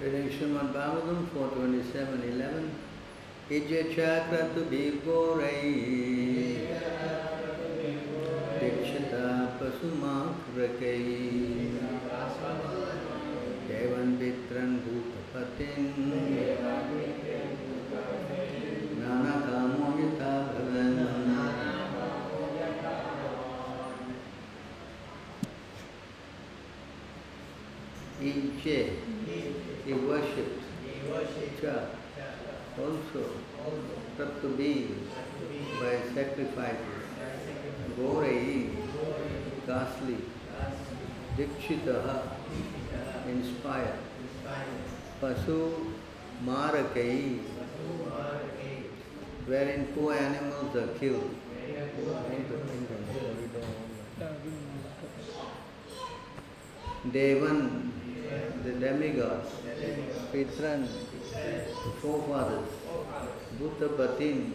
Reading Srimad Bhagavatam 427.11 Ijya chakratu bhigorai Dikshita pasumakrakai Devan vitran bhutapatin Nana kamo yata bhavan Ijya he worshipped He worshipped. Cha also to be by sacrifices Gorei ghastly Dikshitaha inspired Pasu Marakai wherein poor animals are killed. Devan, demigods, Pitran, forefathers, Buddha Bhutapatin,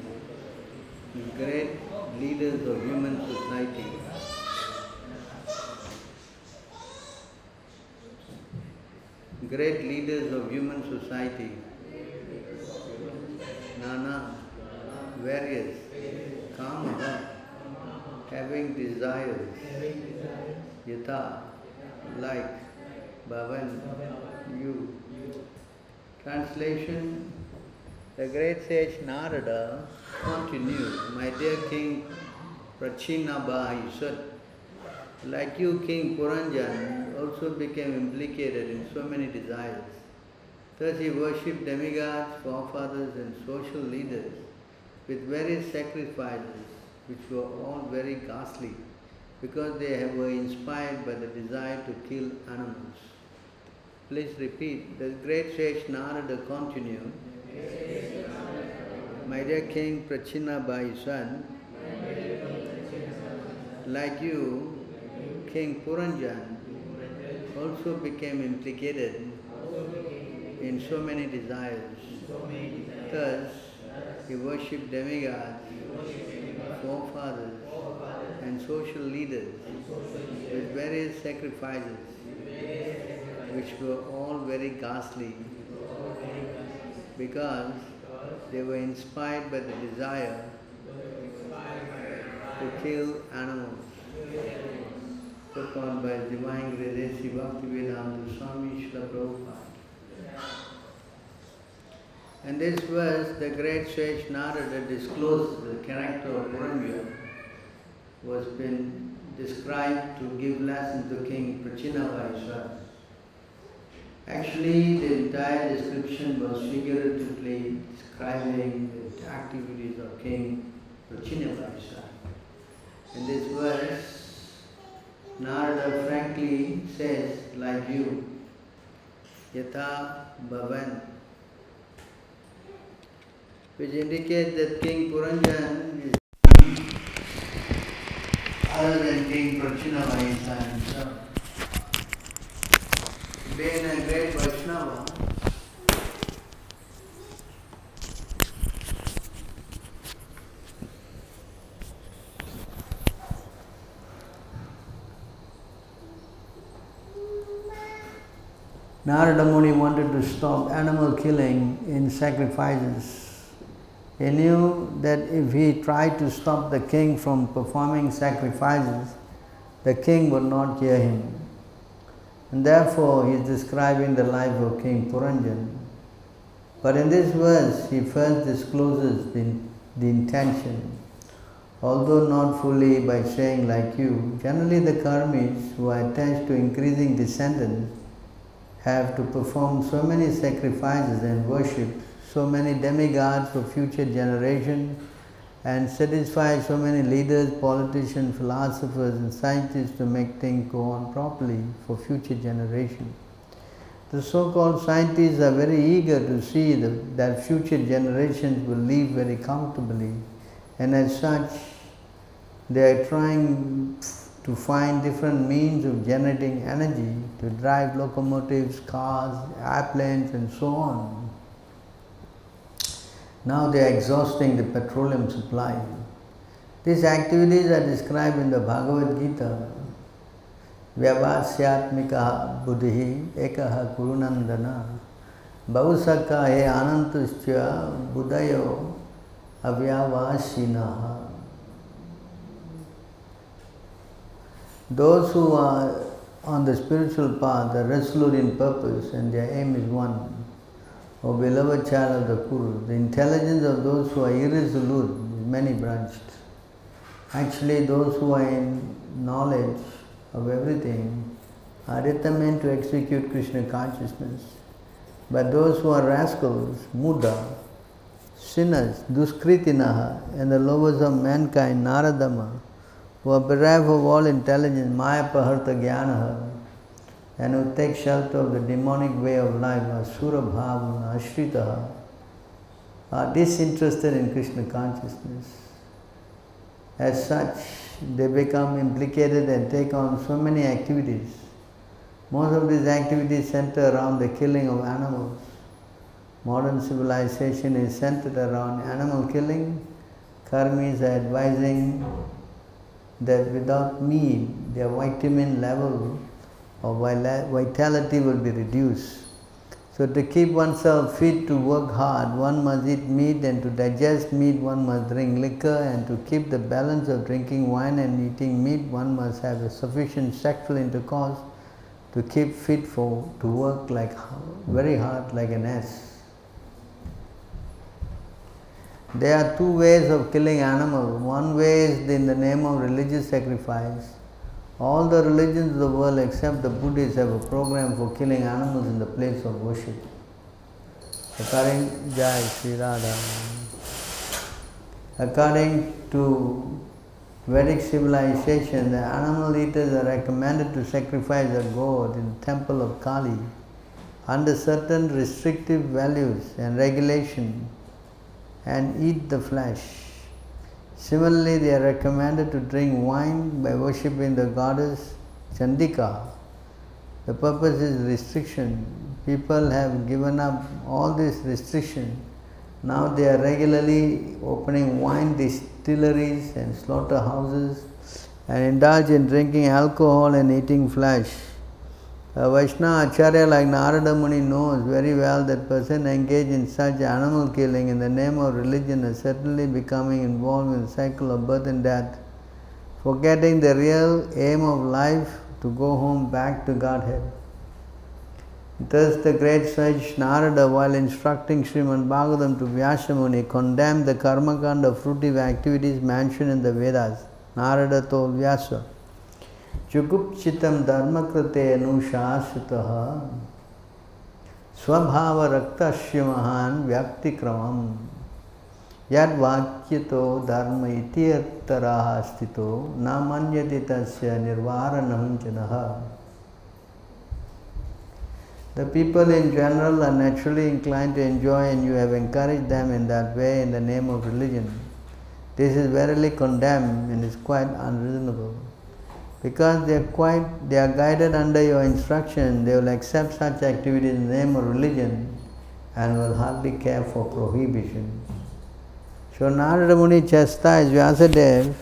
great leaders of human society. Great leaders of human society, Nana, various, Kama, having desires, Yata, like, Bhavan, you. Translation The great sage Narada continued, My dear king Prachinabha, he said, like you, King Puranjan also became implicated in so many desires. Thus he worshipped demigods, forefathers, and social leaders with various sacrifices, which were all very ghastly, because they were inspired by the desire to kill animals. Please repeat. The great sage Narada continued, My dear King Prachinabai son, like you, King Puranjan also became implicated in so many desires. Thus, he worshipped demigods, forefathers, and social leaders with various sacrifices, which were all very ghastly because they were inspired by the desire to kill animals. Put by Divine Gradesi Bhaktivedanta Swami Srila Prabhupada. And this verse, the great sage Narada disclosed the character of Puranjan, was been described to give lesson to King Prachinabarhishat. Actually, the entire description was figuratively describing the activities of King Prachinabarhishat. In this verse, Narada frankly says, like you, Yatha Bhavan, which indicates that King Puranjan is other than King Prachinabarhishat himself. Being a great Vaishnava, Narada Muni wanted to stop animal killing in sacrifices. He knew that if he tried to stop the king from performing sacrifices, the king would not hear him. And therefore, he is describing the life of King Puranjan. But in this verse, he first discloses the, the intention, although not fully by saying like you. Generally, the karmis who are attached to increasing descendants have to perform so many sacrifices and worship so many demigods for future generations and satisfy so many leaders, politicians, philosophers and scientists to make things go on properly for future generations. The so-called scientists are very eager to see the, that future generations will live very comfortably and as such they are trying to find different means of generating energy to drive locomotives, cars, airplanes and so on. Now they are exhausting the petroleum supply. These activities are described in the Bhagavad Gita. Vyavasyatmika buddhi ekaha kurunandana Bahusaka he anantuscha budayo avyavasinaha. Those who are on the spiritual path are resolute in purpose and their aim is one. O beloved child of the Kuru, the intelligence of those who are irresolute is many branched. Actually, those who are in knowledge of everything are determined to execute Krishna consciousness. But those who are rascals, muda, sinners, duskritinaha, and the lovers of mankind, naradama, who are bereft of all intelligence, maya paharta jnanaha, and who take shelter of the demonic way of life, asura bhavana, ashritaha, are disinterested in Krishna consciousness. As such, they become implicated and take on so many activities. Most of these activities center around the killing of animals. Modern civilization is centered around animal killing. Karmis are advising that without meat, their vitamin level of vitality will be reduced. So to keep oneself fit to work hard, one must eat meat and to digest meat one must drink liquor and to keep the balance of drinking wine and eating meat one must have a sufficient sexual intercourse to keep fit for to work like very hard like an ass. There are two ways of killing animals. One way is in the name of religious sacrifice. All the religions of the world except the Buddhists have a program for killing animals in the place of worship. According Jai Sri Radha. According to Vedic civilization, the animal eaters are recommended to sacrifice a goat in the temple of Kali under certain restrictive values and regulation and eat the flesh. Similarly, they are recommended to drink wine by worshipping the goddess Chandika. The purpose is restriction. People have given up all this restriction. Now they are regularly opening wine distilleries and slaughterhouses and indulge in drinking alcohol and eating flesh. Vaishnava Acharya like Narada Muni knows very well that person engaged in such animal killing in the name of religion is certainly becoming involved in the cycle of birth and death, forgetting the real aim of life to go home back to Godhead. Thus the great sage Narada, while instructing Srimad Bhagavatam to Vyasa Muni, condemned the karmakanda fruitive activities mentioned in the Vedas. Narada told Vyasa, चुगुप्चित धर्मकृते अनुशासित स्वभाव रक्त महान व्याप्तिक्रम यद्वाक्य तो धर्म अस्ति तो न। मनते तस्वीरण the people in general are naturally inclined to enjoy and you have encouraged them in that way in the name of religion this is verily condemn in is quite unreasonable Because they are quite they are guided under your instruction, they will accept such activities in the name of religion and will hardly care for prohibition. So Narada Muni chastised Vyasadeva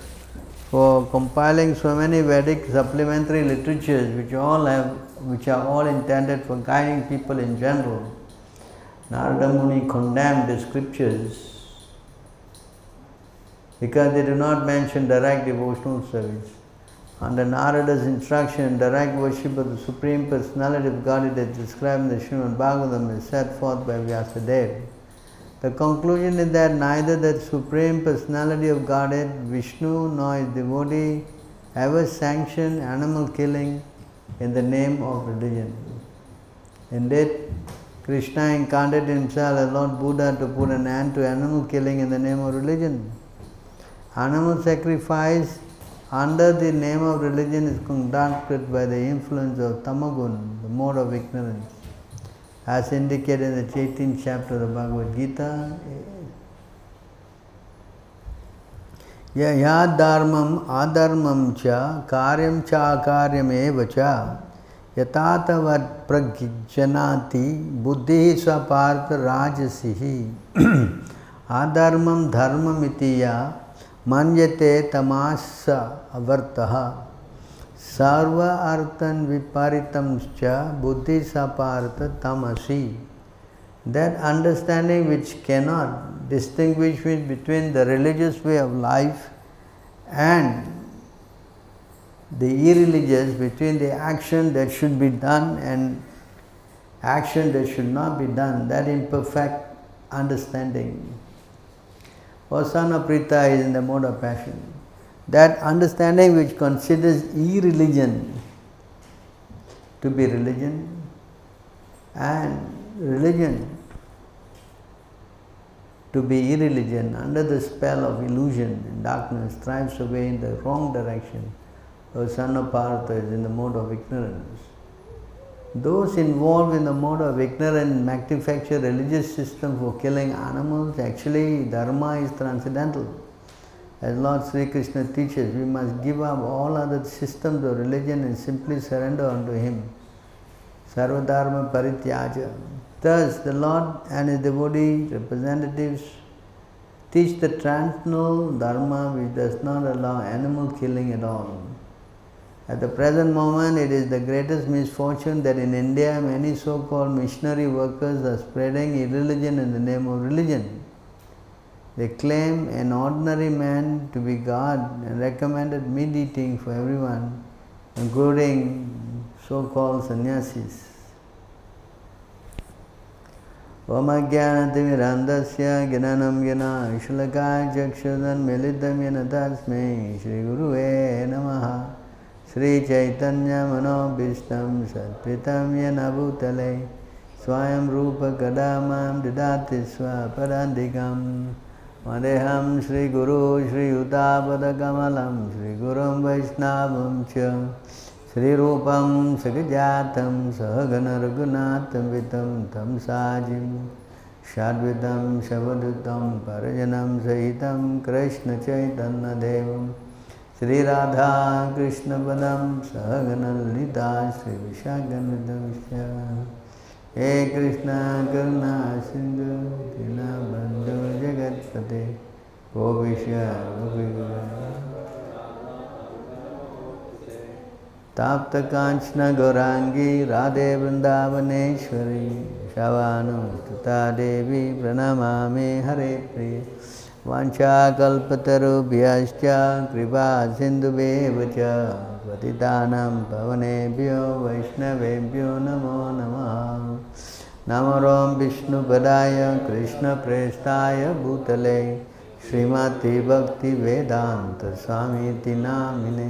for compiling so many Vedic supplementary literatures which all have which are all intended for guiding people in general. Narada Muni condemned the scriptures because they do not mention direct devotional service. Under Narada's instruction, direct worship of the Supreme Personality of Godhead described in the Srimad Bhagavatam is set forth by Vyasadeva. The conclusion is that neither the Supreme Personality of Godhead, Vishnu, nor his devotee ever sanction animal killing in the name of religion. Indeed, Krishna incarnated himself as Lord Buddha to put an end to animal killing in the name of religion. Animal sacrifice under the name of religion is conducted by the influence of tamagun, the mode of ignorance. As indicated in the 18th chapter of the Bhagavad Gita, या धर्मम अधर्मम च कार्यम च अकार्यमेव च यथातवत् प्रज्ञनाति बुद्धि स्वपार्थ राजसी अधर्मम धर्ममिति या ಮಾನ್ಯತೆ ತಮಾಸ್ಸ ಅವರ್ತಃ ಸರ್ವ ಅರ್ಥನ್ ವಿಪರೀತಂಶ್ಚ ಬುದ್ಧಿ ಸಪಾರ್ಥ tamasi. That understanding which cannot distinguish between the religious way of life and the irreligious, between the action that should be done and action that should not be done, that imperfect understanding. Vasana Prita is in the mode of passion. That understanding which considers irreligion to be religion and religion to be irreligion under the spell of illusion and darkness drives away in the wrong direction. The son Partha is in the mode of ignorance. Those involved in the mode of ignorance manufacture religious system for killing animals. Actually, dharma is transcendental. As Lord Sri Krishna teaches, we must give up all other systems of religion and simply surrender unto Him. Sarvadharma parityaja. Thus, the Lord and His devotee representatives teach the transcendental dharma which does not allow animal killing at all. At the present moment, it is the greatest misfortune that in India many so called missionary workers are spreading irreligion in the name of religion. They claim an ordinary man to be God and recommended meat eating for everyone, including so called sannyasis. ओमज्ञानतिमिरान्धस्य ज्ञानं ज्ञना शुलकाय चक्षुदन्मिलितं येन तस्मै श्रीगुरुवे नमः श्रीचैतन्यमनोभीष्टं सत्पितं येन भूतले स्वयं रूपकदा माँ ददाति स्वपदान्तिकं वन्देऽहं श्रीगुरु श्रीयुतापदकमलं, श्रीगुरुं वैष्णवं च। श्रीरूपं सगजातं सहगणरघुनाथवितं तं साजिं। षड्वितं शवदुतं परजनं सहितं कृष्णचैतन्यदेवं। श्रीराधा कृष्णपदं सहगणललिता श्रीविशाखनिदंश्च। हे कृष्ण, करुणा, सिन्धु, दीनबन्धु, जगत्पते गोपिष्य ताप्त कांचन गौरांगी राधे वृंदावनेश्वरी शवानुस्तुता देवी, प्रणमामि हरे प्रिय। वाञ्छाकल्पतरुभ्यश्च कृपा सिन्धुभ्येव च पतितानं पवनेभ्यो वैष्णवेभ्यो नमो नमः। नमों विष्णुपदाय कृष्णप्रेष्ठाय भूतले श्रीमतिभक्तिवेदान्तस्वामीति नामिने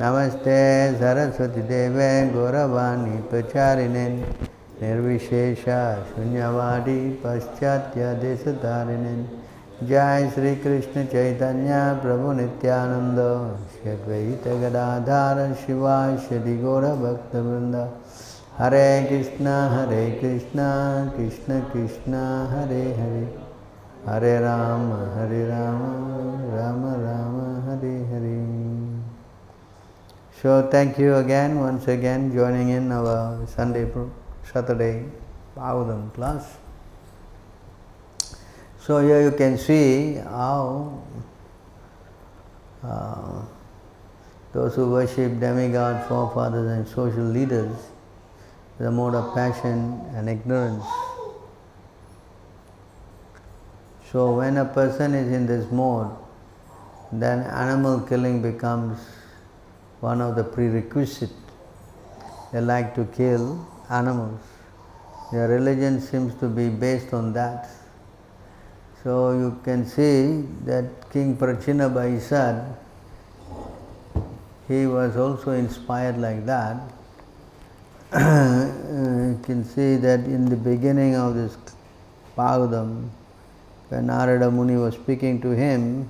नमस्ते सरस्वतीदेवे गौरवाणी प्रचारिणे निर्विशेष शून्यवादी पाश्चात्यदेशधारिणे जय श्री कृष्ण चैतन्य प्रभु नित्यानंद श्वेत गदाधार शिवाशि गौरभक्तवृंद हरे कृष्ण हरे कृष्ण कृष्ण कृष्ण हरे हरे। हरे राम हरे Ram Ram Ram Hare Hare. So thank you again, once again, joining in our Sunday, Saturday Bhagavatam class. So here you can see how uh, those who worship demigod, forefathers and social leaders, the mode of passion and ignorance. So when a person is in this mode, then animal killing becomes one of the prerequisites. They like to kill animals. Their religion seems to be based on that. So you can see that King Prachinabhai said he was also inspired like that. you can see that in the beginning of this Bhagavatam, when Narada Muni was speaking to him,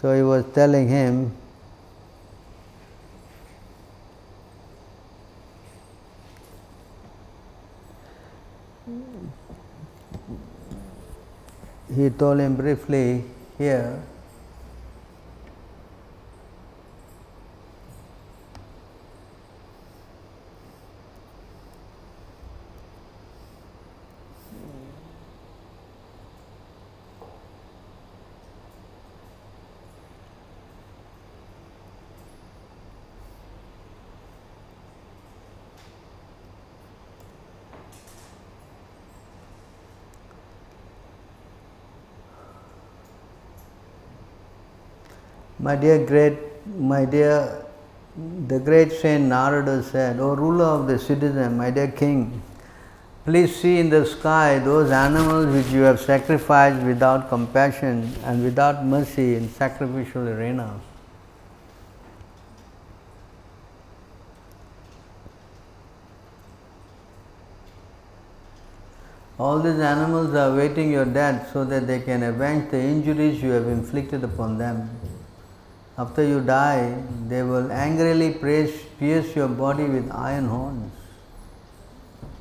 So he was telling him he told him briefly here My dear great, my dear, the great saint Narada said, O ruler of the citizen, my dear king, please see in the sky those animals which you have sacrificed without compassion and without mercy in sacrificial arenas. All these animals are waiting your death so that they can avenge the injuries you have inflicted upon them. After you die, they will angrily pierce your body with iron horns.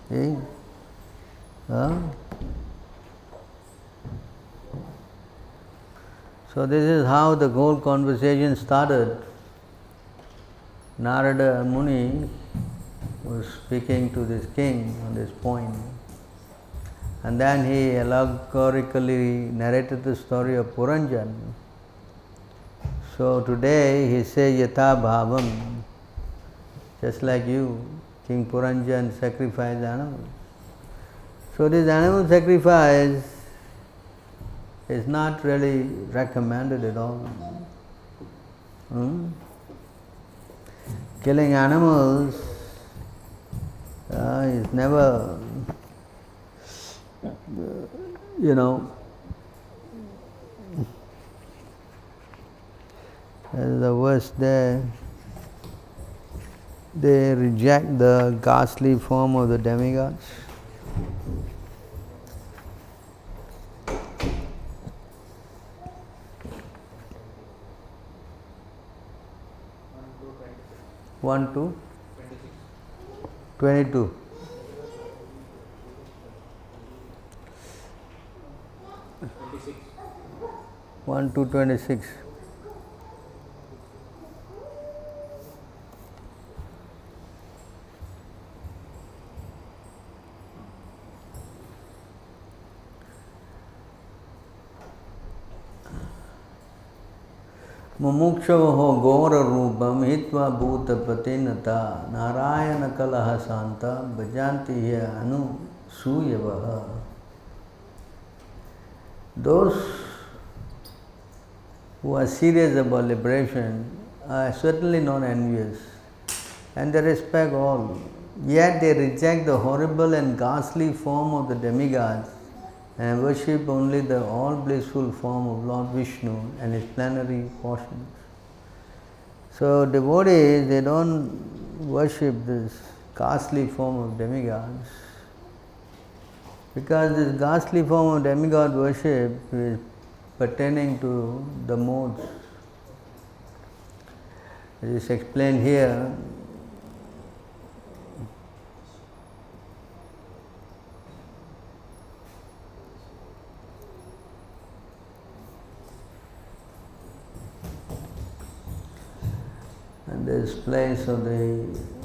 See? Huh? So, this is how the whole conversation started. Narada Muni was speaking to this king on this point. And then he allegorically narrated the story of Puranjan. So today he says Yatha Bhavam, just like you, King Puranjan sacrificed animals. So this animal sacrifice is not really recommended at all. Hmm? Killing animals uh, is never you know, the verse there, they reject the ghastly form of the demigods. One, two, twenty-two. 1 to 26. मुमुक्ष घोररूप हिवा भूतपते नता नारायण कलह शांता भजाती है अनु सूय those serious about liberation I certainly non envious and the respect all yet they reject the horrible and costly form of the demigods and worship only the all blissful form of Lord Vishnu and his plenary portions. So devotees they don't worship this ghastly form of demigods because this ghastly form of demigod worship is pertaining to the modes. It is explained here. And this place of the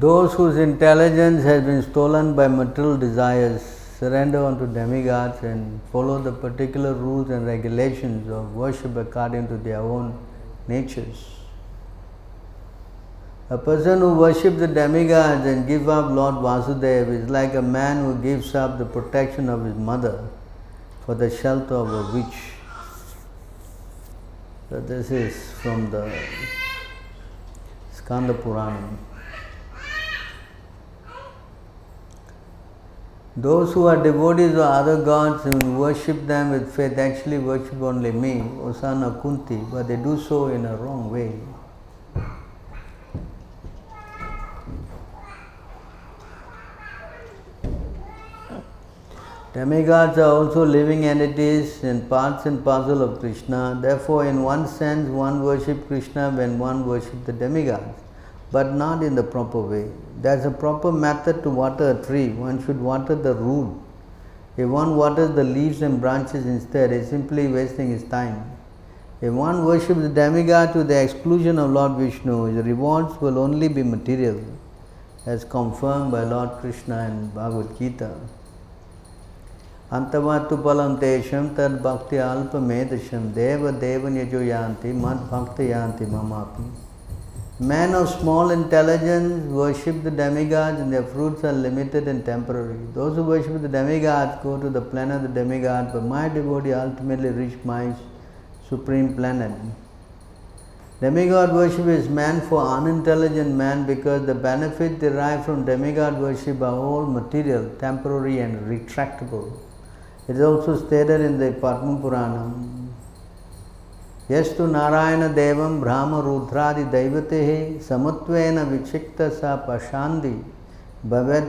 Those whose intelligence has been stolen by material desires surrender unto demigods and follow the particular rules and regulations of worship according to their own natures. A person who worships the demigods and gives up Lord Vasudeva is like a man who gives up the protection of his mother for the shelter of a witch. So this is from the Skanda Purana. Those who are devotees of other gods and worship them with faith actually worship only me, Osana Kunti, but they do so in a wrong way. Demigods are also living entities and parts and parcel of Krishna. Therefore, in one sense, one worships Krishna when one worships the demigods but not in the proper way. There's a proper method to water a tree. One should water the root. If one waters the leaves and branches instead, is simply wasting his time. If one worships the demigod to the exclusion of Lord Vishnu, his rewards will only be material, as confirmed by Lord Krishna in Bhagavad Gita. अंतमत्तु फलम तेषम तद भक्ति अल्प मेदशम देव देव निजो यान्ति मद भक्त यान्ति ममापि Men of small intelligence worship the demigods and their fruits are limited and temporary. Those who worship the demigods go to the planet of the demigod, but my devotee ultimately reach my supreme planet. Demigod worship is meant for unintelligent man because the benefit derived from demigod worship are all material, temporary and retractable. It is also stated in the Padma Purana. यस्तु नारायण देवम ब्राह्म रुद्रादि दैवते समत्वेन विक्षिक्त सा पशांति भवे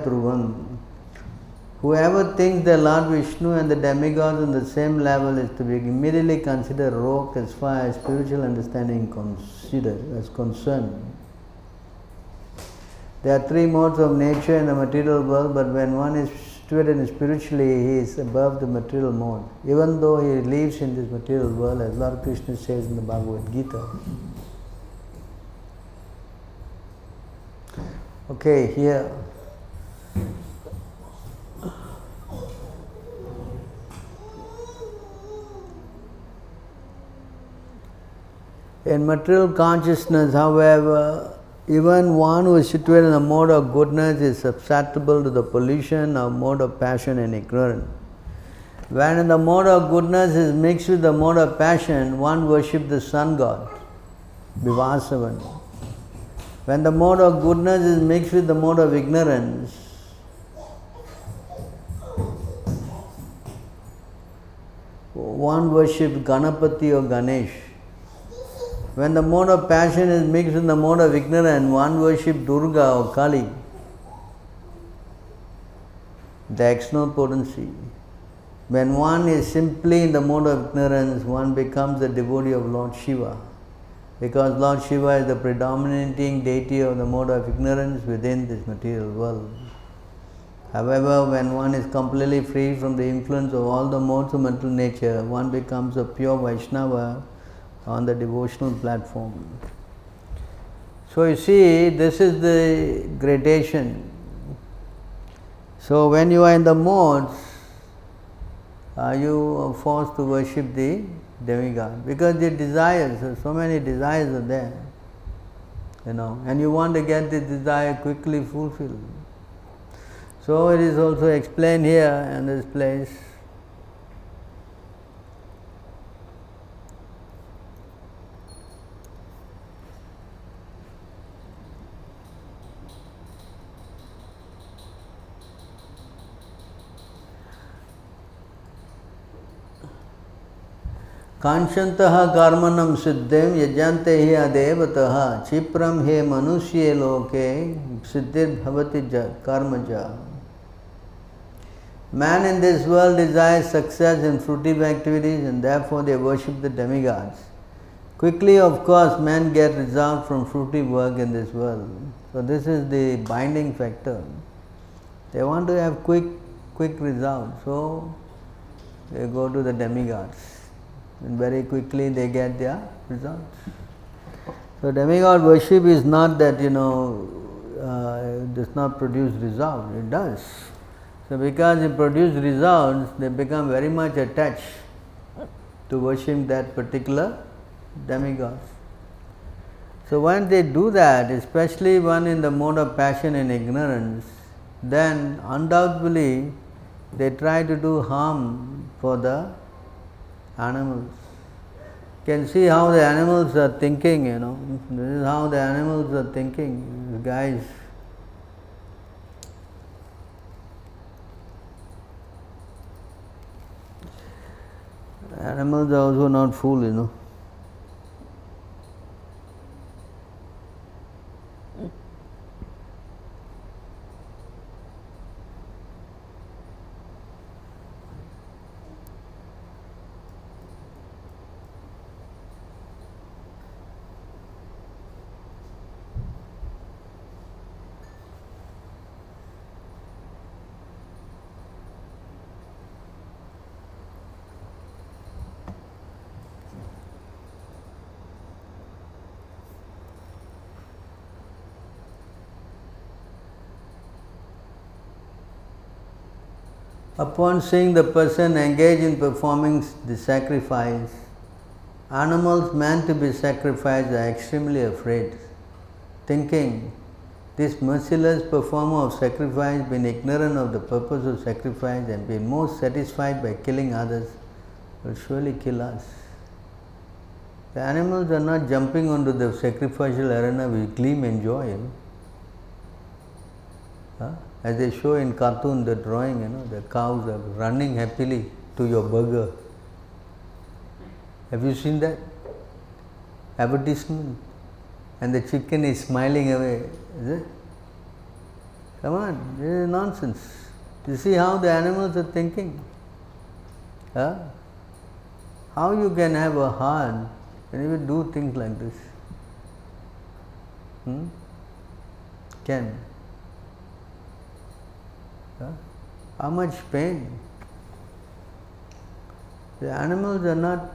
Whoever thinks the Lord Vishnu and the demigods on the same level is to be immediately considered rogue as far as spiritual understanding considered as concerned. There are three modes of nature in the material world, but when one is situated spiritually, he is above the material mode, even though he lives in this material world, as Lord Krishna says in the Bhagavad Gita. Okay, here. In material consciousness, however, even one who is situated in the mode of goodness is susceptible to the pollution of mode of passion and ignorance. When the mode of goodness is mixed with the mode of passion, one worships the sun god, Vivasvan. When the mode of goodness is mixed with the mode of ignorance, one worships Ganapati or Ganesh. When the mode of passion is mixed with the mode of ignorance, one worships Durga or Kali, the external potency. When one is simply in the mode of ignorance, one becomes the devotee of Lord Shiva. Because Lord Shiva is the predominating deity of the mode of ignorance within this material world. However, when one is completely free from the influence of all the modes of mental nature, one becomes a pure Vaishnava on the devotional platform. So you see, this is the gradation. So when you are in the modes, uh, you are forced to worship the demigod because the desires, so many desires are there, you know, and you want to get the desire quickly fulfilled. So it is also explained here in this place. ಕಾಂಕ್ಷಂತಹ ಕಾರ್ಮನಂ ಸಿದ್ಧೇಂ ಯಜಂತೆ ಹಿ ಅದೇವತಃ ಕ್ಷಿಪ್ರಂ ಹೇ ಮನುಷ್ಯೇ ಲೋಕೆ ಸಿದ್ಧಿರ್ಭವತಿ ಜ ಕರ್ಮಜ Man in this world desires success in fruitive activities and therefore they worship the demigods. Quickly, of course, men get results from fruitive work in this world. So, this is the binding factor. They want to have quick, quick results, so they go to the demigods and very quickly they get their results. So demigod worship is not that you know uh, does not produce results, it does. So because it produces results, they become very much attached to worship that particular demigod. So when they do that, especially one in the mode of passion and ignorance, then undoubtedly they try to do harm for the animals. Can see how the animals are thinking, you know. This is how the animals are thinking, guys. Animals are also not fool, you know. Upon seeing the person engaged in performing the sacrifice, animals meant to be sacrificed are extremely afraid, thinking this merciless performer of sacrifice, being ignorant of the purpose of sacrifice and being most satisfied by killing others, will surely kill us. The animals are not jumping onto the sacrificial arena with gleam and joy. Huh? As they show in cartoon, the drawing, you know, the cows are running happily to your burger. Have you seen that advertisement? And the chicken is smiling away. Is it? Come on, this is nonsense. You see how the animals are thinking? Huh? How you can have a heart and even do things like this? Hmm? Can. How much pain? The animals are not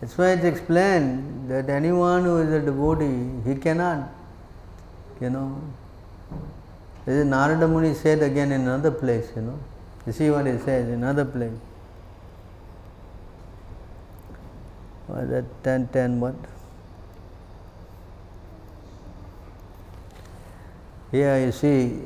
that's why it's explained that anyone who is a devotee, he cannot, you know. This is Narada Muni said again in another place, you know. You see what he says in another place. Was that 10 10 what? Here you see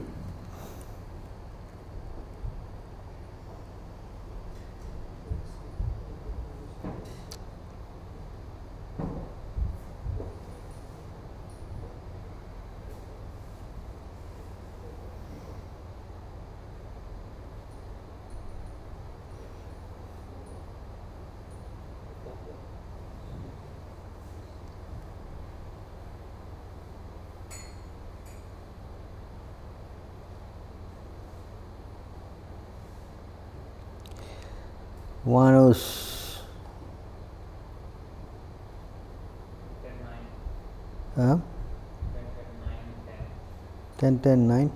one who's huh? 10 10 9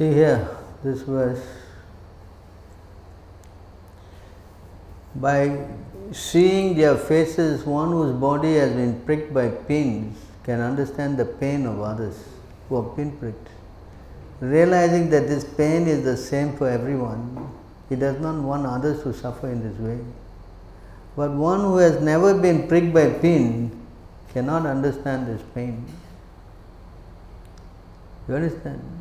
See here, this verse. By seeing their faces, one whose body has been pricked by pins can understand the pain of others who are pinpricked. Realizing that this pain is the same for everyone, he does not want others to suffer in this way. But one who has never been pricked by pin cannot understand this pain. You understand?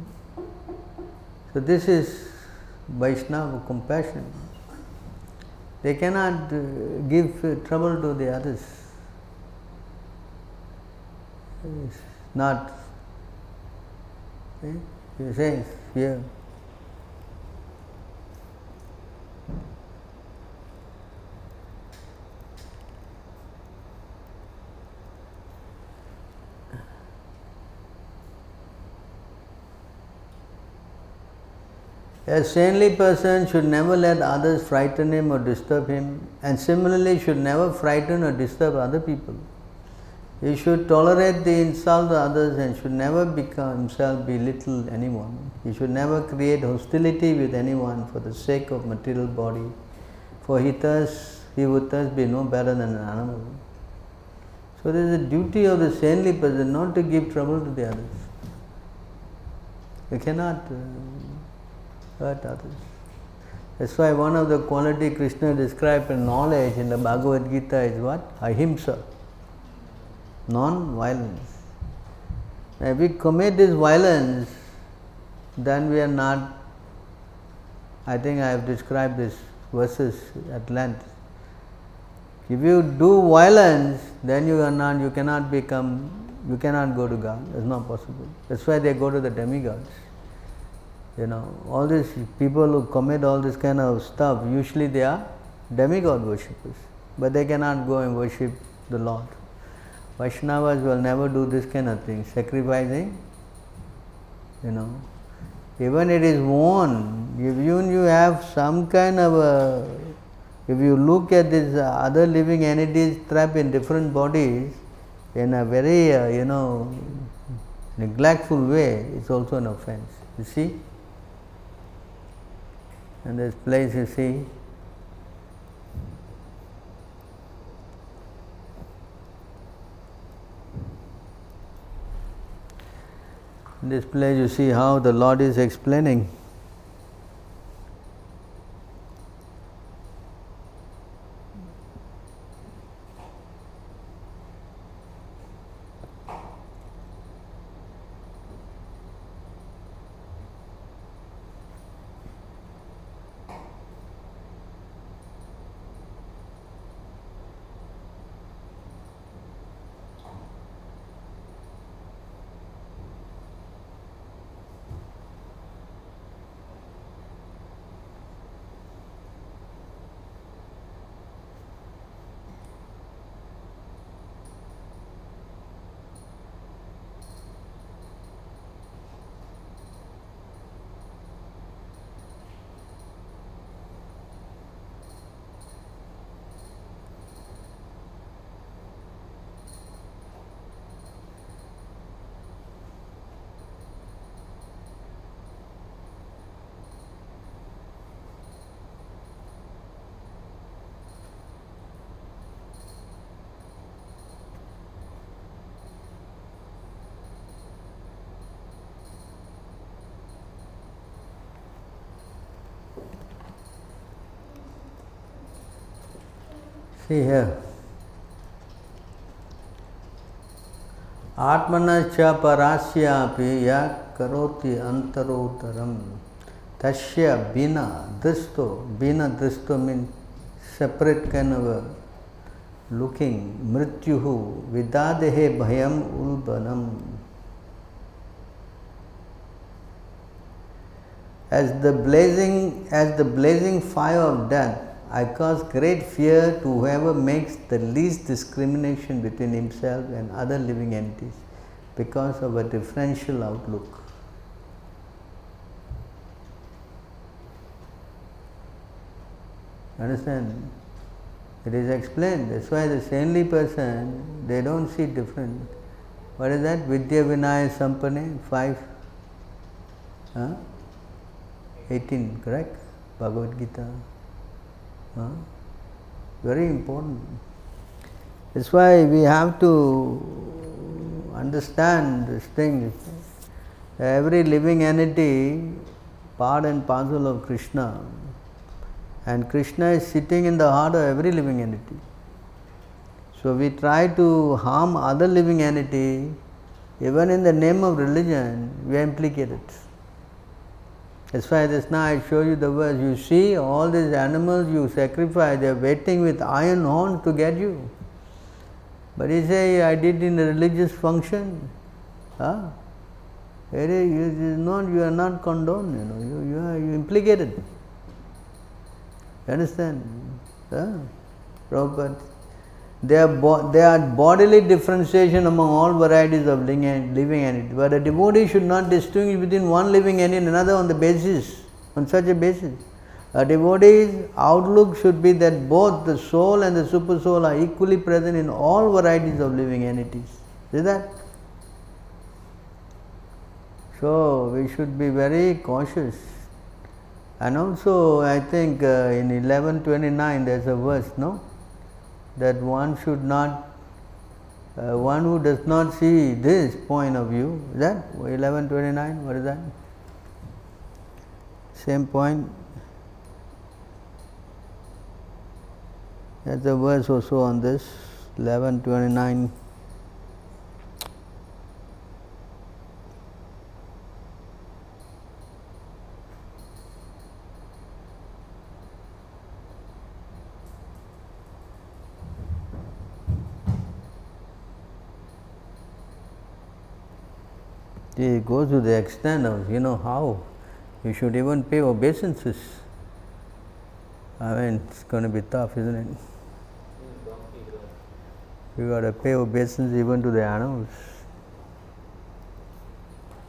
So this is Vaishnava compassion. They cannot uh, give trouble to the others. It's not. See? He says here. A saintly person should never let others frighten him or disturb him, and similarly should never frighten or disturb other people. He should tolerate the insult of others and should never become himself belittle anyone. He should never create hostility with anyone for the sake of material body, for he thus he would thus be no better than an animal. So there is a duty of the saintly person not to give trouble to the others. You cannot uh, hurt others. That's why one of the quality Krishna described in knowledge in the Bhagavad Gita is what? Ahimsa, non-violence. If we commit this violence, then we are not. I think I have described this verses at length. If you do violence, then you are not. You cannot become. You cannot go to God. It's not possible. That's why they go to the demigods you know, all these people who commit all this kind of stuff, usually they are demigod worshippers, but they cannot go and worship the Lord. Vaishnavas will never do this kind of thing, sacrificing, you know, even it is worn, if even you have some kind of a, if you look at these other living entities trapped in different bodies in a very, uh, you know, neglectful way, it's also an offense. You see? And this place you see, In this place you see how the Lord is explaining. Here. आत्मनश्च परास्यापि यः करोति अन्तरोत्तरं तस्य बिना दृष्टो बिना दृष्टो separate kind of a looking मृत्युः विदादेहे भयम् उल्बनम् as the blazing as the blazing fire of death I cause great fear to whoever makes the least discrimination between himself and other living entities because of a differential outlook. Understand? It is explained. That's why the saintly person, they don't see different. What is that? Vidya Vinaya Sampane, 5, huh? 18, correct? Bhagavad Gita. Huh? Very important. That's why we have to understand this thing. Every living entity, part and parcel of Krishna, and Krishna is sitting in the heart of every living entity. So we try to harm other living entity, even in the name of religion, we are implicated. That's why just now I show you the verse. You see all these animals you sacrifice, they are waiting with iron horns to get you. But you say, I did in a religious function. Huh? It is not, you are not condoned, you know, you, you are you implicated. You understand? Huh? Prabhupada. There are, there are bodily differentiation among all varieties of living entities, but a devotee should not distinguish between one living entity and another on the basis, on such a basis. A devotee's outlook should be that both the soul and the super soul are equally present in all varieties of living entities. See that? So we should be very cautious. And also, I think uh, in 1129 there's a verse, no? That one should not, uh, one who does not see this point of view, is that 1129? What is that? Same point. There's a verse also on this, 1129. It goes to the extent of, you know, how you should even pay obeisances. I mean, it's going to be tough, isn't it? You got to pay obeisance even to the animals.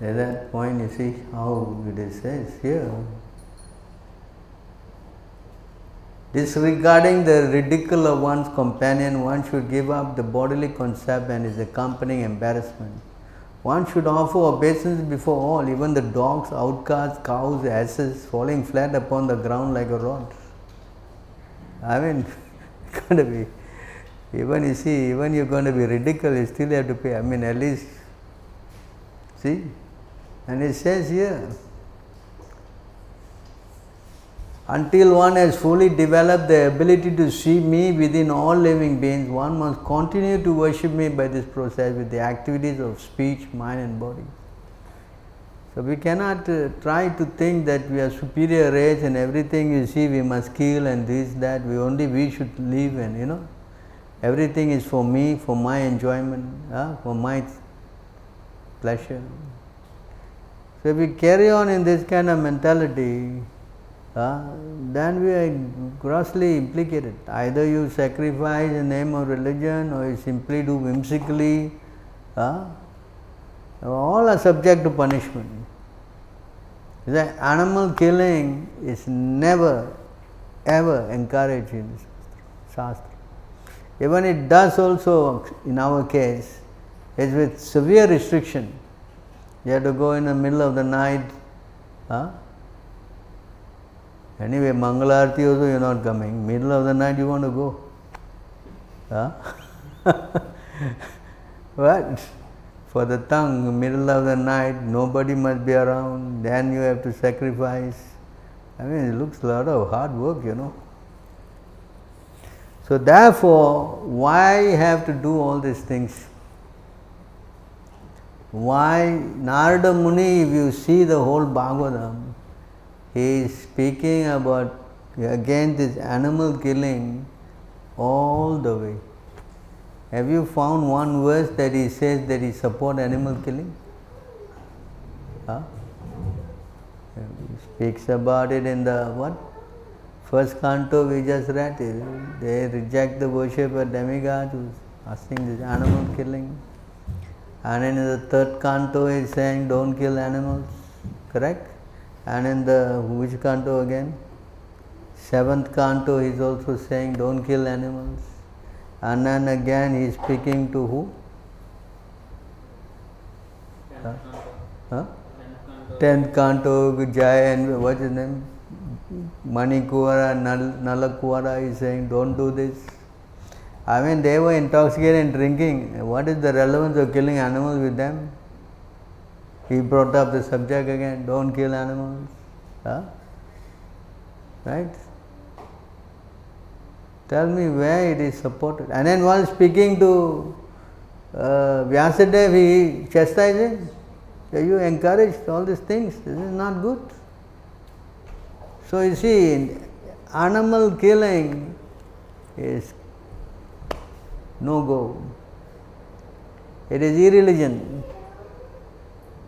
At that point, you see how it is says here. Disregarding the ridicule of one's companion, one should give up the bodily concept and its accompanying embarrassment. One should offer obeisance before all, even the dogs, outcasts, cows, asses, falling flat upon the ground like a rod. I mean, it's going to be, even you see, even you're going to be ridiculed, you still have to pay. I mean, at least, see? And it says here, until one has fully developed the ability to see me within all living beings, one must continue to worship me by this process with the activities of speech, mind, and body. So we cannot uh, try to think that we are superior race and everything you see we must kill and this that we only we should live and you know everything is for me for my enjoyment uh, for my pleasure. So if we carry on in this kind of mentality, uh, then we are grossly implicated. Either you sacrifice the name of religion or you simply do whimsically. Uh, all are subject to punishment. The animal killing is never ever encouraged in Shastra. Even it does also in our case, is with severe restriction. You have to go in the middle of the night. Huh? Anyway, Mangalarti also you are not coming. Middle of the night you want to go. Huh? what? For the tongue, middle of the night, nobody must be around, then you have to sacrifice. I mean, it looks a lot of hard work, you know. So, therefore, why have to do all these things? Why Narada Muni, if you see the whole Bhagavatam, he is speaking about again this animal killing all the way. Have you found one verse that he says that he support animal killing? Huh? He speaks about it in the what? First canto we just read. They reject the worship of demigods, who's asking this animal killing. And in the third canto he is saying don't kill animals, correct? And in the which canto again? Seventh canto he is also saying don't kill animals. And then again he is speaking to who? Huh? Huh? Tenth canto, Jai and what's his name? Manikuara, Nal, Nalakuara is saying don't do this. I mean they were intoxicated and drinking. What is the relevance of killing animals with them? He brought up the subject again, don't kill animals. Huh? Right? Tell me where it is supported. And then while speaking to uh, Vyasadeva, he chastised You encouraged all these things. This is not good. So you see, animal killing is no go. It is irreligion.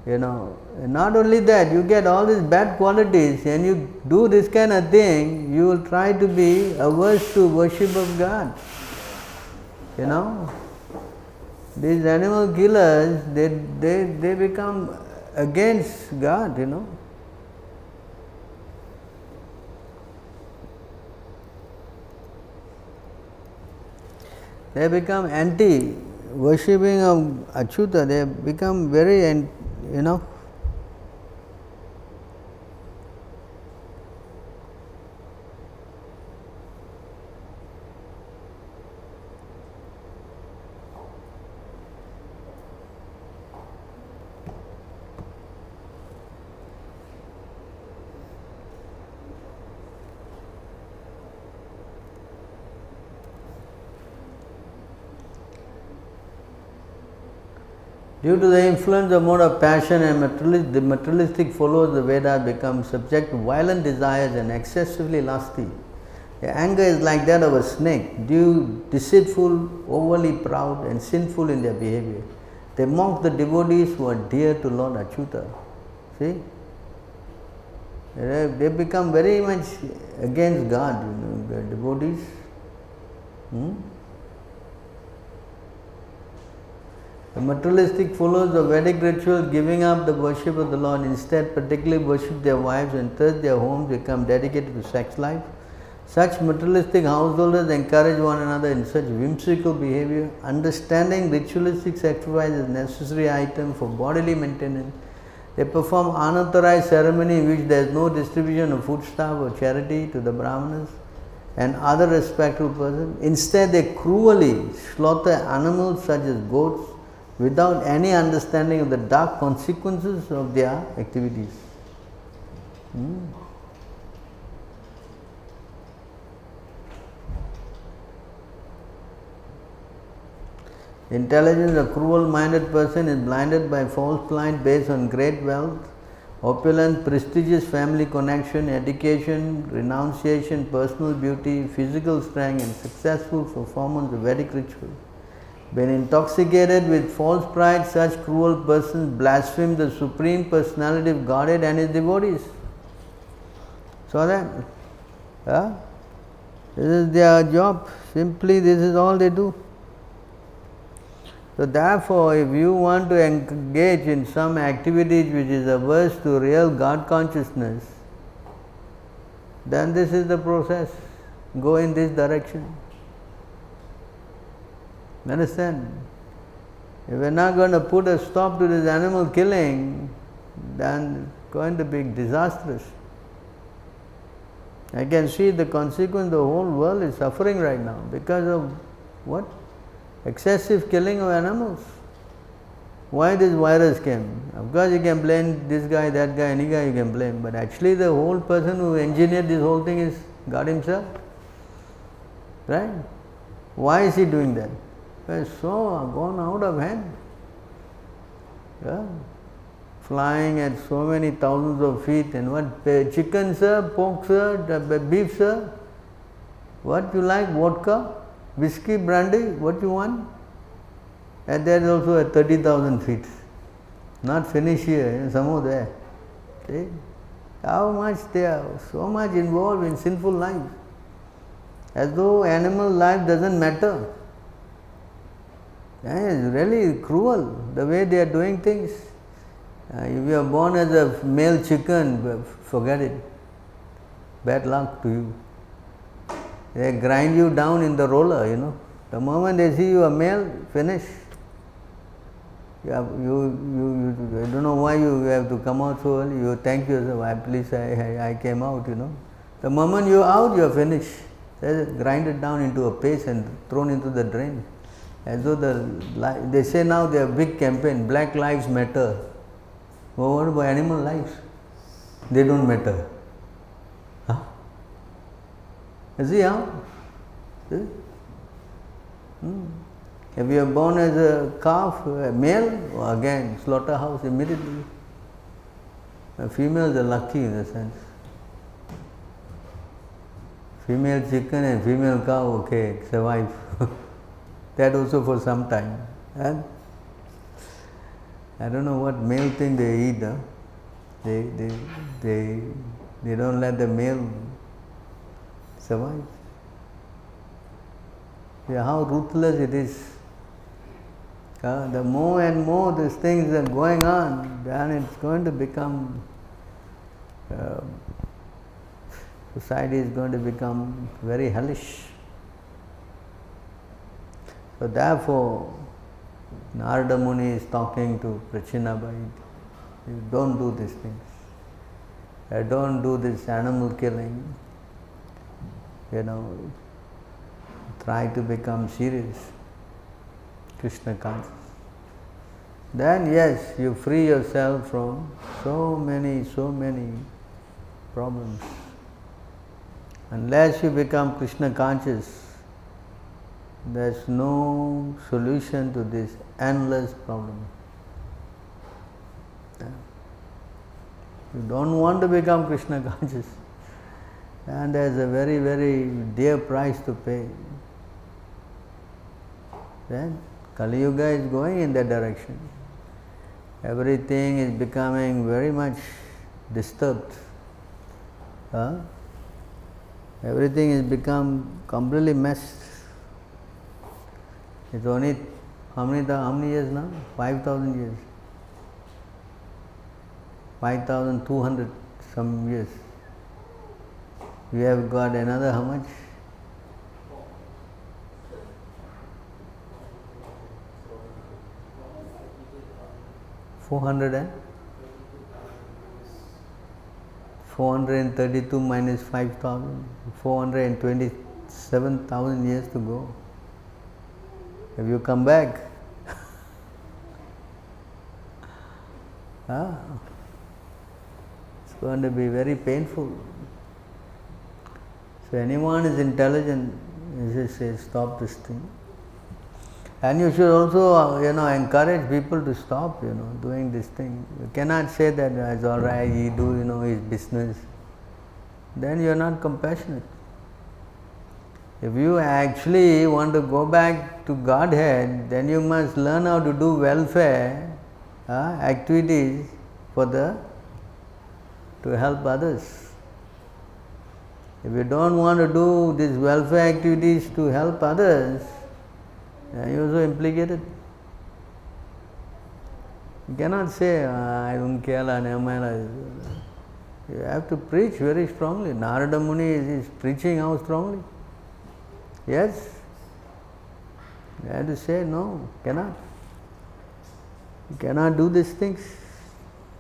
You know, not only that, you get all these bad qualities and you do this kind of thing, you will try to be averse to worship of God. You know, these animal killers, they, they, they become against God, you know. They become anti worshipping of Achyuta, they become very, you know, Due to the influence of mode of passion and materialist, the materialistic followers the Vedas become subject to violent desires and excessively lusty. The anger is like that of a snake, due deceitful, overly proud, and sinful in their behavior. They mock the devotees who are dear to Lord Achyuta. See? They become very much against God, you know, the devotees. Hmm? The materialistic followers of Vedic ritual giving up the worship of the Lord, instead particularly worship their wives and thus their homes become dedicated to sex life. Such materialistic householders encourage one another in such whimsical behavior, understanding ritualistic sacrifice as necessary item for bodily maintenance. They perform unauthorized ceremony in which there is no distribution of foodstuff or charity to the brahmanas and other respectable persons. Instead, they cruelly slaughter animals such as goats without any understanding of the dark consequences of their activities. Hmm. Intelligence, a cruel minded person is blinded by false light based on great wealth, opulence, prestigious family connection, education, renunciation, personal beauty, physical strength, and successful performance of Vedic ritual. When intoxicated with false pride, such cruel persons blaspheme the Supreme Personality of Godhead and His devotees. So that, yeah? this is their job. Simply, this is all they do. So, therefore, if you want to engage in some activities which is averse to real God consciousness, then this is the process. Go in this direction. Understand? If we are not going to put a stop to this animal killing, then it's going to be disastrous. I can see the consequence the whole world is suffering right now because of what? excessive killing of animals. Why this virus came? Of course, you can blame this guy, that guy, any guy you can blame, but actually, the whole person who engineered this whole thing is God Himself. Right? Why is He doing that? So gone out of hand. Yeah? Flying at so many thousands of feet, and what chicken, sir, pork, sir, beef, sir. What you like? Vodka? Whiskey, brandy, what you want? And there is also at 30,000 feet. Not finished here, some more there. See? How much they are so much involved in sinful life. As though animal life doesn't matter. Yeah, really cruel the way they are doing things. Uh, if you are born as a male chicken, forget it. Bad luck to you. They grind you down in the roller, you know. The moment they see you a male, finish. You, have, you, you, you, I don't know why you, you have to come out so early. You thank yourself, I please I, I, I came out, you know. The moment you're out, you're finished. They grind it down into a paste and thrown into the drain. As though the, they say now they have big campaign, Black Lives Matter. Well, what about animal lives? They don't matter. You see how? See? Hmm. If you are born as a calf, a male, again slaughterhouse immediately. A females are lucky in a sense. Female chicken and female cow, okay, survive. that also for some time. And I don't know what male thing they eat. Huh? They, they, they, they don't let the male survive. Yeah, how ruthless it is. Uh, the more and more these things are going on, then it's going to become, uh, society is going to become very hellish. So therefore, Narada Muni is talking to Prachinabarhi, don't do these things. Don't do this animal killing you know, try to become serious, Krishna conscious. Then, yes, you free yourself from so many, so many problems. Unless you become Krishna conscious, there's no solution to this endless problem. You don't want to become Krishna conscious and there's a very, very dear price to pay. Then Kali Yuga is going in that direction. Everything is becoming very much disturbed. Huh? Everything has become completely messed. It's only How many, how many years now? 5,000 years. 5,200 some years. We have got another how much? Four hundred and four hundred and thirty-two minus five thousand, four hundred and twenty-seven thousand years to go. Have you come back? ah, it's going to be very painful. So anyone is intelligent, you just say stop this thing. And you should also, uh, you know, encourage people to stop, you know, doing this thing. You cannot say that it's all right, he do, you know, his business. Then you are not compassionate. If you actually want to go back to Godhead, then you must learn how to do welfare uh, activities for the to help others. If you don't want to do these welfare activities to help others, then you also implicated. You cannot say, ah, I don't care, never mind. You have to preach very strongly. Narada Muni is, is preaching how strongly? Yes? You have to say, no, cannot. You cannot do these things.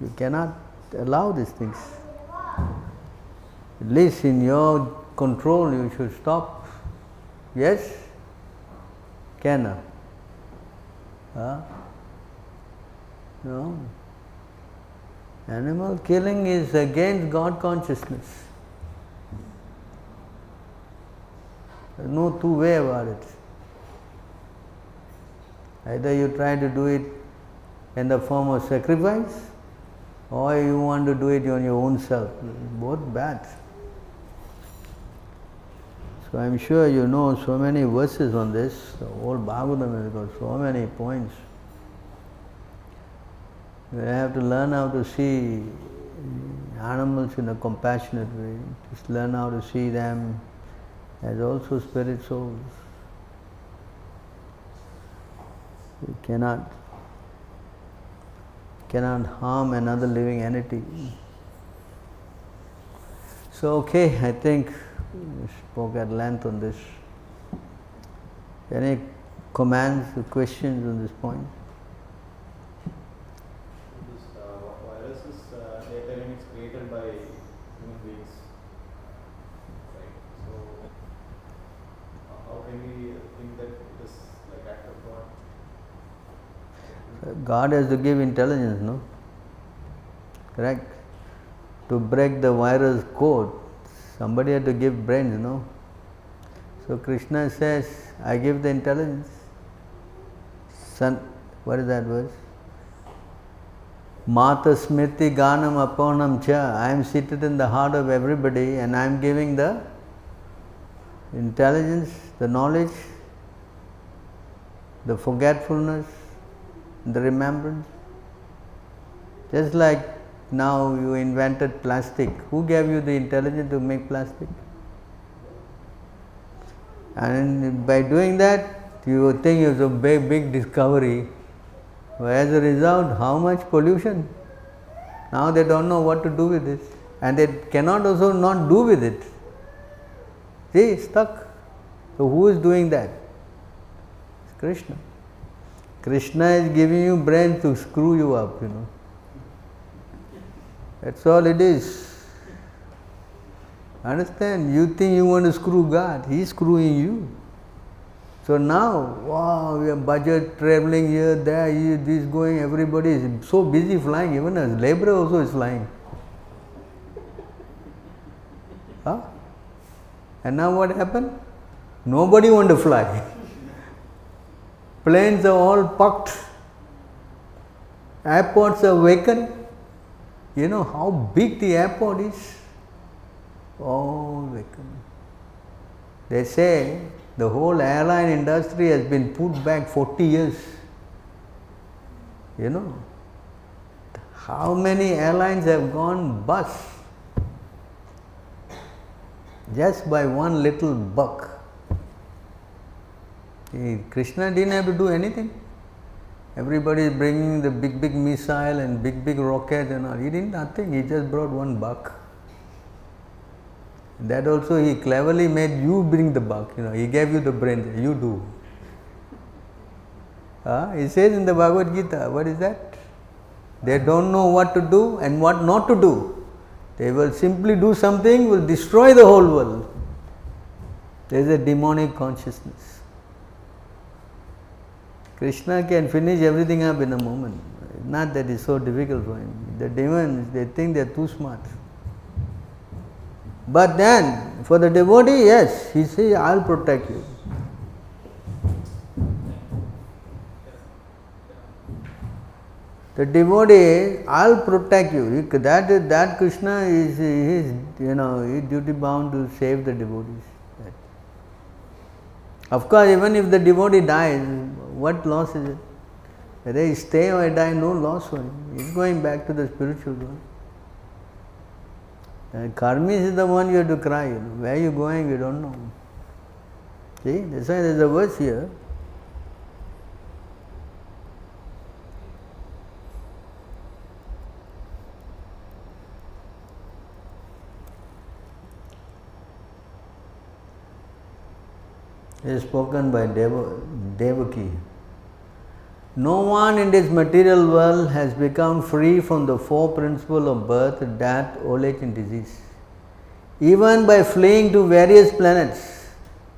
You cannot allow these things. At least in your control, you should stop. Yes? Cannot. Huh? No. Animal killing is against God consciousness. There's no two way about it. Either you try to do it in the form of sacrifice or you want to do it on your own self. Both bad. So I'm sure you know so many verses on this. The whole Bhagavatam has got so many points. We have to learn how to see animals in a compassionate way. Just learn how to see them as also spirit souls. Cannot cannot harm another living entity. So okay, I think we spoke at length on this. Any comments or questions on this point? This uh, virus is, uh, they are telling it's created by human beings, right? So, uh, how can we think that it is like act of God? Has to give intelligence, no? Correct? To break the virus code, somebody had to give brains, no? So Krishna says, I give the intelligence. Son, what is that verse? Mata Smriti Ganam Aponam Cha. I am seated in the heart of everybody and I am giving the intelligence, the knowledge, the forgetfulness, the remembrance. Just like now you invented plastic. Who gave you the intelligence to make plastic? And by doing that, you think it's a big, big discovery. As a result, how much pollution? Now they don't know what to do with this, And they cannot also not do with it. See, stuck. So who is doing that? It's Krishna. Krishna is giving you brain to screw you up, you know. That's all it is. Understand? You think you want to screw God, He's screwing you. So now, wow, we are budget traveling here, there, here, this going, everybody is so busy flying, even as laborer also is flying. Huh? And now what happened? Nobody want to fly. Planes are all parked. Airports are vacant. You know how big the airport is? All vacant. They say the whole airline industry has been put back 40 years. You know, how many airlines have gone bust just by one little buck? Krishna didn't have to do anything. Everybody is bringing the big, big missile and big, big rocket and all. He did nothing. He just brought one buck. That also he cleverly made you bring the buck. You know, he gave you the brain. You do. Uh, he says in the Bhagavad Gita, what is that? They don't know what to do and what not to do. They will simply do something, will destroy the whole world. There is a demonic consciousness. Krishna can finish everything up in a moment. Not that it's so difficult for him. The demons, they think they're too smart. But then, for the devotee, yes, he says, I'll protect you. The devotee, I'll protect you. That, that Krishna is, is you know, duty bound to save the devotees. Of course, even if the devotee dies, what loss is it? Whether he stay or die, no loss for him. He's going back to the spiritual world. And karmis is the one you have to cry. You know. Where you going, you don't know. See, that's why there's a verse here. is spoken by Devaki. No one in this material world has become free from the four principles of birth, death, old age, and disease. Even by fleeing to various planets,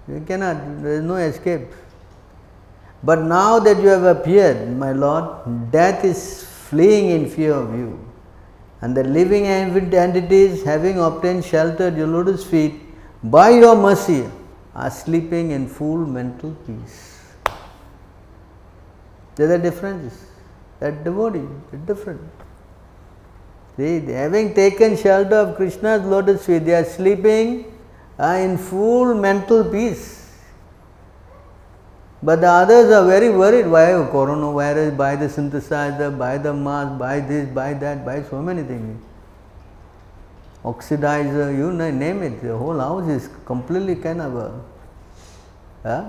you cannot, there is no escape. But now that you have appeared, my Lord, death is fleeing in fear of you. And the living entities, having obtained shelter at your lotus feet, by your mercy, are sleeping in full mental peace. There are differences. That devotee is different. See, having taken shelter of Krishna's lotus feet, they are sleeping uh, in full mental peace. But the others are very worried. Why coronavirus, buy the synthesizer, buy the mask, buy this, buy that, buy so many things oxidizer, you name it, the whole house is completely kind of a, huh?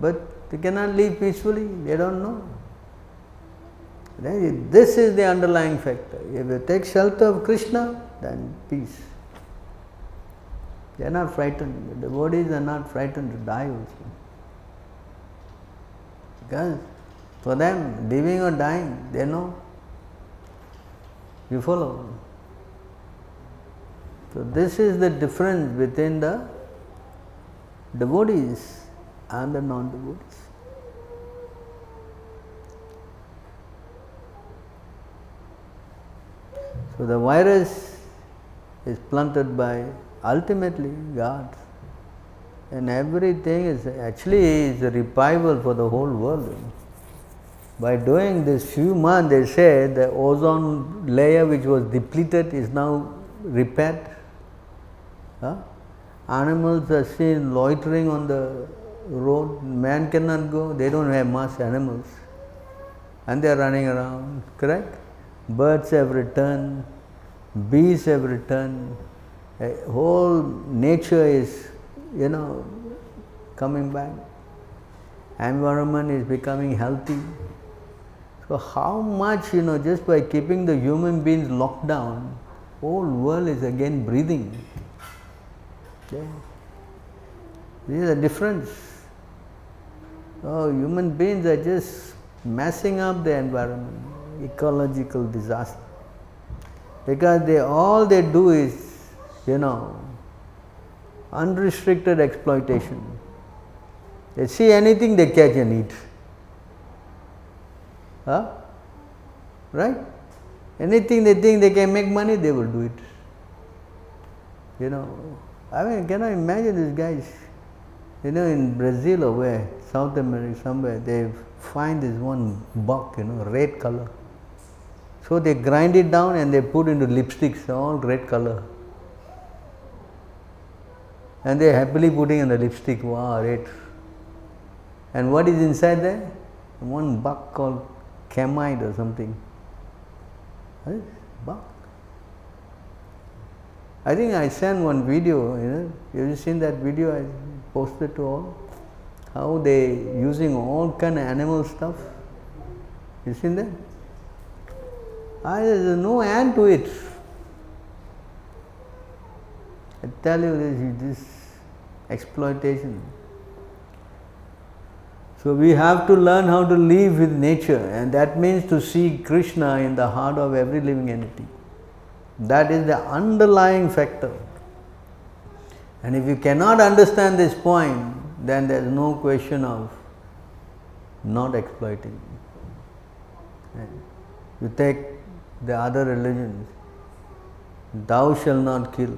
But they cannot live peacefully, they don't know. This is the underlying factor. If you take shelter of Krishna, then peace. They are not frightened. The devotees are not frightened to die also. Because for them, living or dying, they know you follow? So, this is the difference between the devotees and the non devotees. So, the virus is planted by ultimately God and everything is actually is a revival for the whole world. By doing this few months, they say the ozone layer which was depleted is now repaired. Huh? Animals are seen loitering on the road. Man cannot go. They don't have mass animals, and they are running around. Correct? Birds have returned. Bees have returned. A whole nature is, you know, coming back. Environment is becoming healthy. So how much, you know, just by keeping the human beings locked down, whole world is again breathing. Yeah. This is the difference. Oh, human beings are just messing up the environment, ecological disaster. Because they all they do is, you know, unrestricted exploitation. They see anything they catch and eat. Huh? Right? Anything they think they can make money, they will do it. You know, I mean, can I imagine these guys? You know, in Brazil or where, South America, somewhere, they find this one buck, you know, red color. So they grind it down and they put into lipsticks, all red color. And they happily putting in the lipstick, wow, red. And what is inside there? One buck called camide or something. Buck. I think I sent one video, you know, have you seen that video I posted to all? How they using all kind of animal stuff. You seen that? I, there's no end to it. I tell you this, this exploitation. So we have to learn how to live with nature, and that means to see Krishna in the heart of every living entity. That is the underlying factor. And if you cannot understand this point, then there is no question of not exploiting. You take the other religions, thou shall not kill.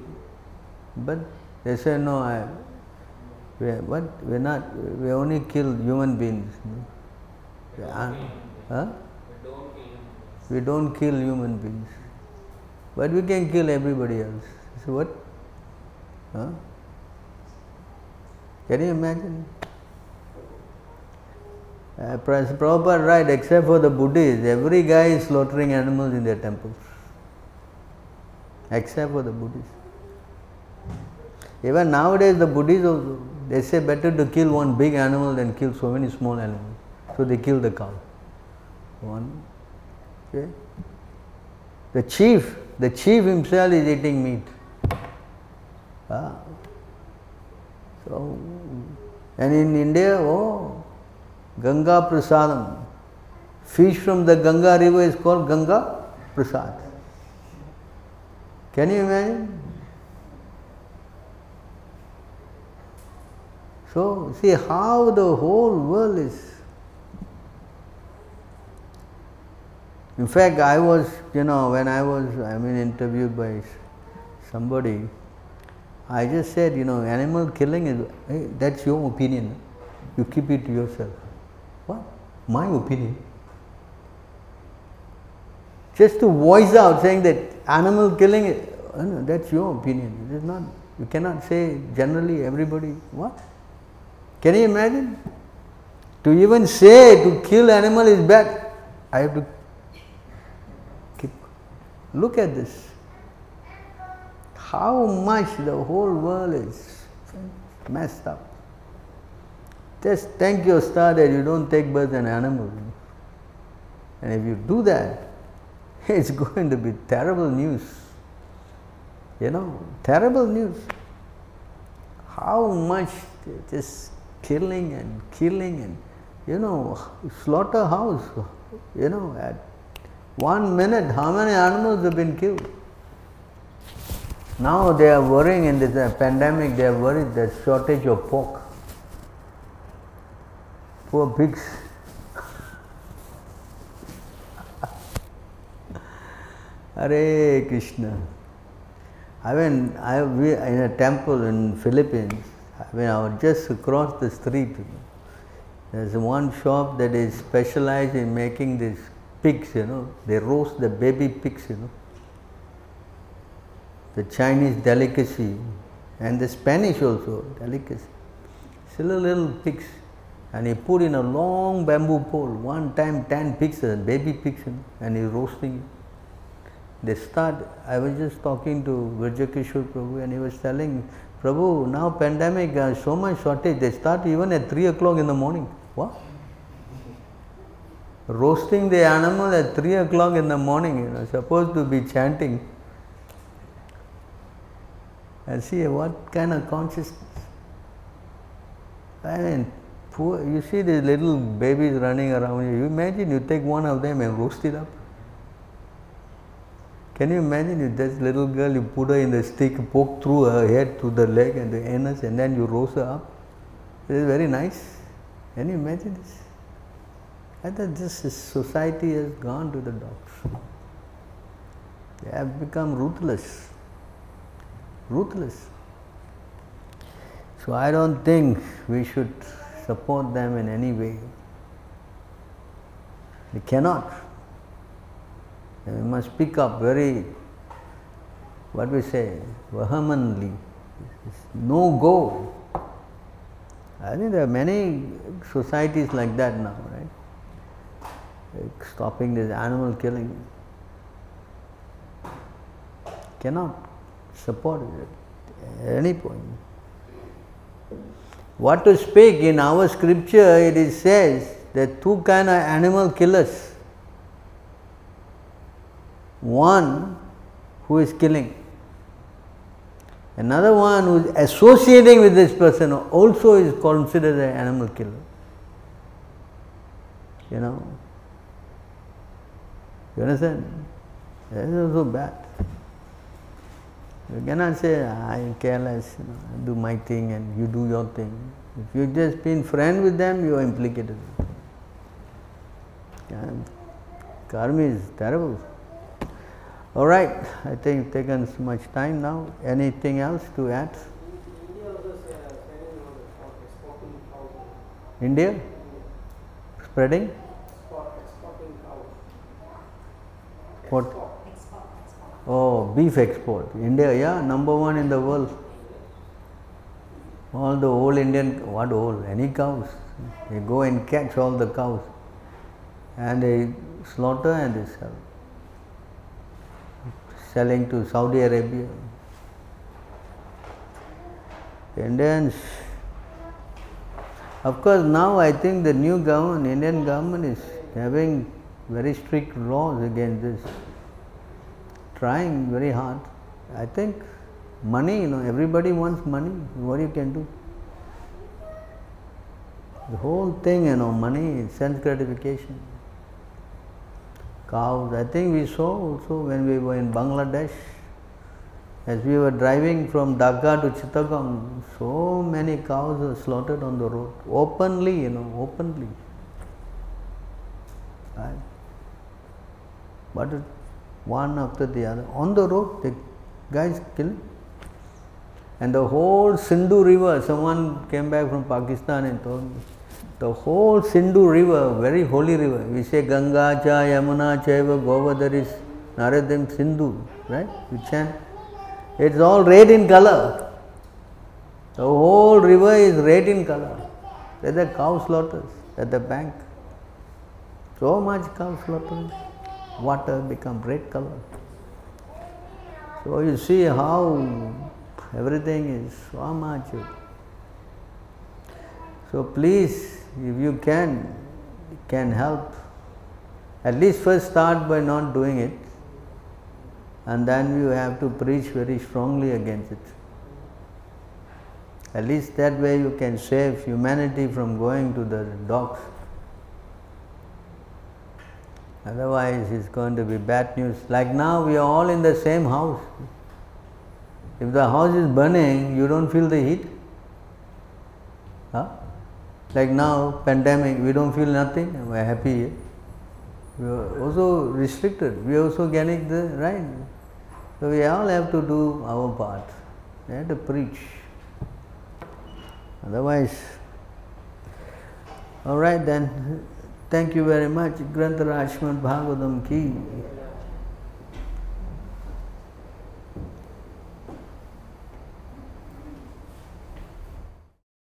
But they say, no, I, we, what? We're not, we only kill human beings. No? Uh, huh? We don't kill human beings. But we can kill everybody else. So what? Huh? Can you imagine? Uh, Prabhupada right, except for the Buddhists, every guy is slaughtering animals in their temples. Except for the Buddhists. Even nowadays the Buddhists also, they say better to kill one big animal than kill so many small animals. So they kill the cow. One. Okay. The chief, the chief himself is eating meat. Ah. So, and in India, oh, Ganga Prasadam. Fish from the Ganga river is called Ganga Prasad. Can you imagine? So, see how the whole world is. In fact, I was, you know, when I was, I mean, interviewed by somebody, I just said, you know, animal killing is, hey, that's your opinion. You keep it to yourself. What? My opinion. Just to voice out saying that animal killing, is, oh no, that's your opinion. It is not, you cannot say generally everybody, what? Can you imagine? To even say to kill animal is bad, I have to keep. Look at this. How much the whole world is messed up. Just thank your star that you don't take birth and animal. And if you do that, it's going to be terrible news. You know, terrible news. How much this killing and killing and you know slaughterhouse you know at one minute how many animals have been killed now they are worrying in this uh, pandemic they are worried that shortage of pork poor pigs Hare Krishna. I mean, I we in a temple in Philippines. I mean, I was just across the street. There's one shop that is specialized in making these pigs. You know, they roast the baby pigs. You know, the Chinese delicacy and the Spanish also delicacy. Still a little pigs, and he put in a long bamboo pole. One time, ten pigs, baby pigs, know, and he's roasting it they start, I was just talking to Virjakishore Prabhu and he was telling, Prabhu, now pandemic, uh, so much shortage, they start even at 3 o'clock in the morning. What? Roasting the animal at 3 o'clock in the morning, you know, supposed to be chanting. And see what kind of consciousness. I mean, poor, you see these little babies running around you. You imagine you take one of them and roast it up. Can you imagine if this little girl, you put her in the stick, poke through her head, through the leg and the anus, and then you roast her up? It is very nice. Can you imagine this? I thought this society has gone to the dogs. They have become ruthless. Ruthless. So I don't think we should support them in any way. We cannot. And we must pick up very, what we say, vehemently. No go. I think there are many societies like that now, right? Like stopping this animal killing. Cannot support it at any point. what to speak? In our scripture it is says that two kind of animal killers. One who is killing. Another one who is associating with this person also is considered an animal killer. You know? You understand? That is also bad you cannot say I am careless, you know, I do my thing and you do your thing. If you just been friend with them, you are implicated. And karma is terrible. All right, I think taken so much time now. Anything else to add? India spreading. What? Oh, beef export. India, yeah, number one in the world. All the old Indian, what old? Any cows. They go and catch all the cows and they slaughter and they sell. Selling to Saudi Arabia. Indians, of course, now I think the new government, Indian government, is having very strict laws against this trying very hard. I think money, you know, everybody wants money. What you can do? The whole thing, you know, money, sense gratification. Cows. I think we saw also when we were in Bangladesh, as we were driving from Dhaka to Chittagong, so many cows were slaughtered on the road, openly, you know, openly. Right? But it, one after the other. On the road, the guys kill. And the whole Sindhu river, someone came back from Pakistan and told me, the whole Sindhu river, very holy river, we say Ganga cha Yamuna chaiva Govadaris Naradam Sindhu, right? We chant. It's all red in color. The whole river is red in color. There's the cow slaughters at the bank. So much cow slaughters water become red color. So you see how everything is so much. So please, if you can, can help. At least first start by not doing it, and then you have to preach very strongly against it. At least that way you can save humanity from going to the dogs. Otherwise, it's going to be bad news. Like now, we are all in the same house. If the house is burning, you don't feel the heat. Huh? Like now, pandemic, we don't feel nothing. We're happy. We are also restricted. We are also getting the right. So we all have to do our part. We have to preach. Otherwise, all right then. Thank you very much. Grantharaj Bhagavatam ki.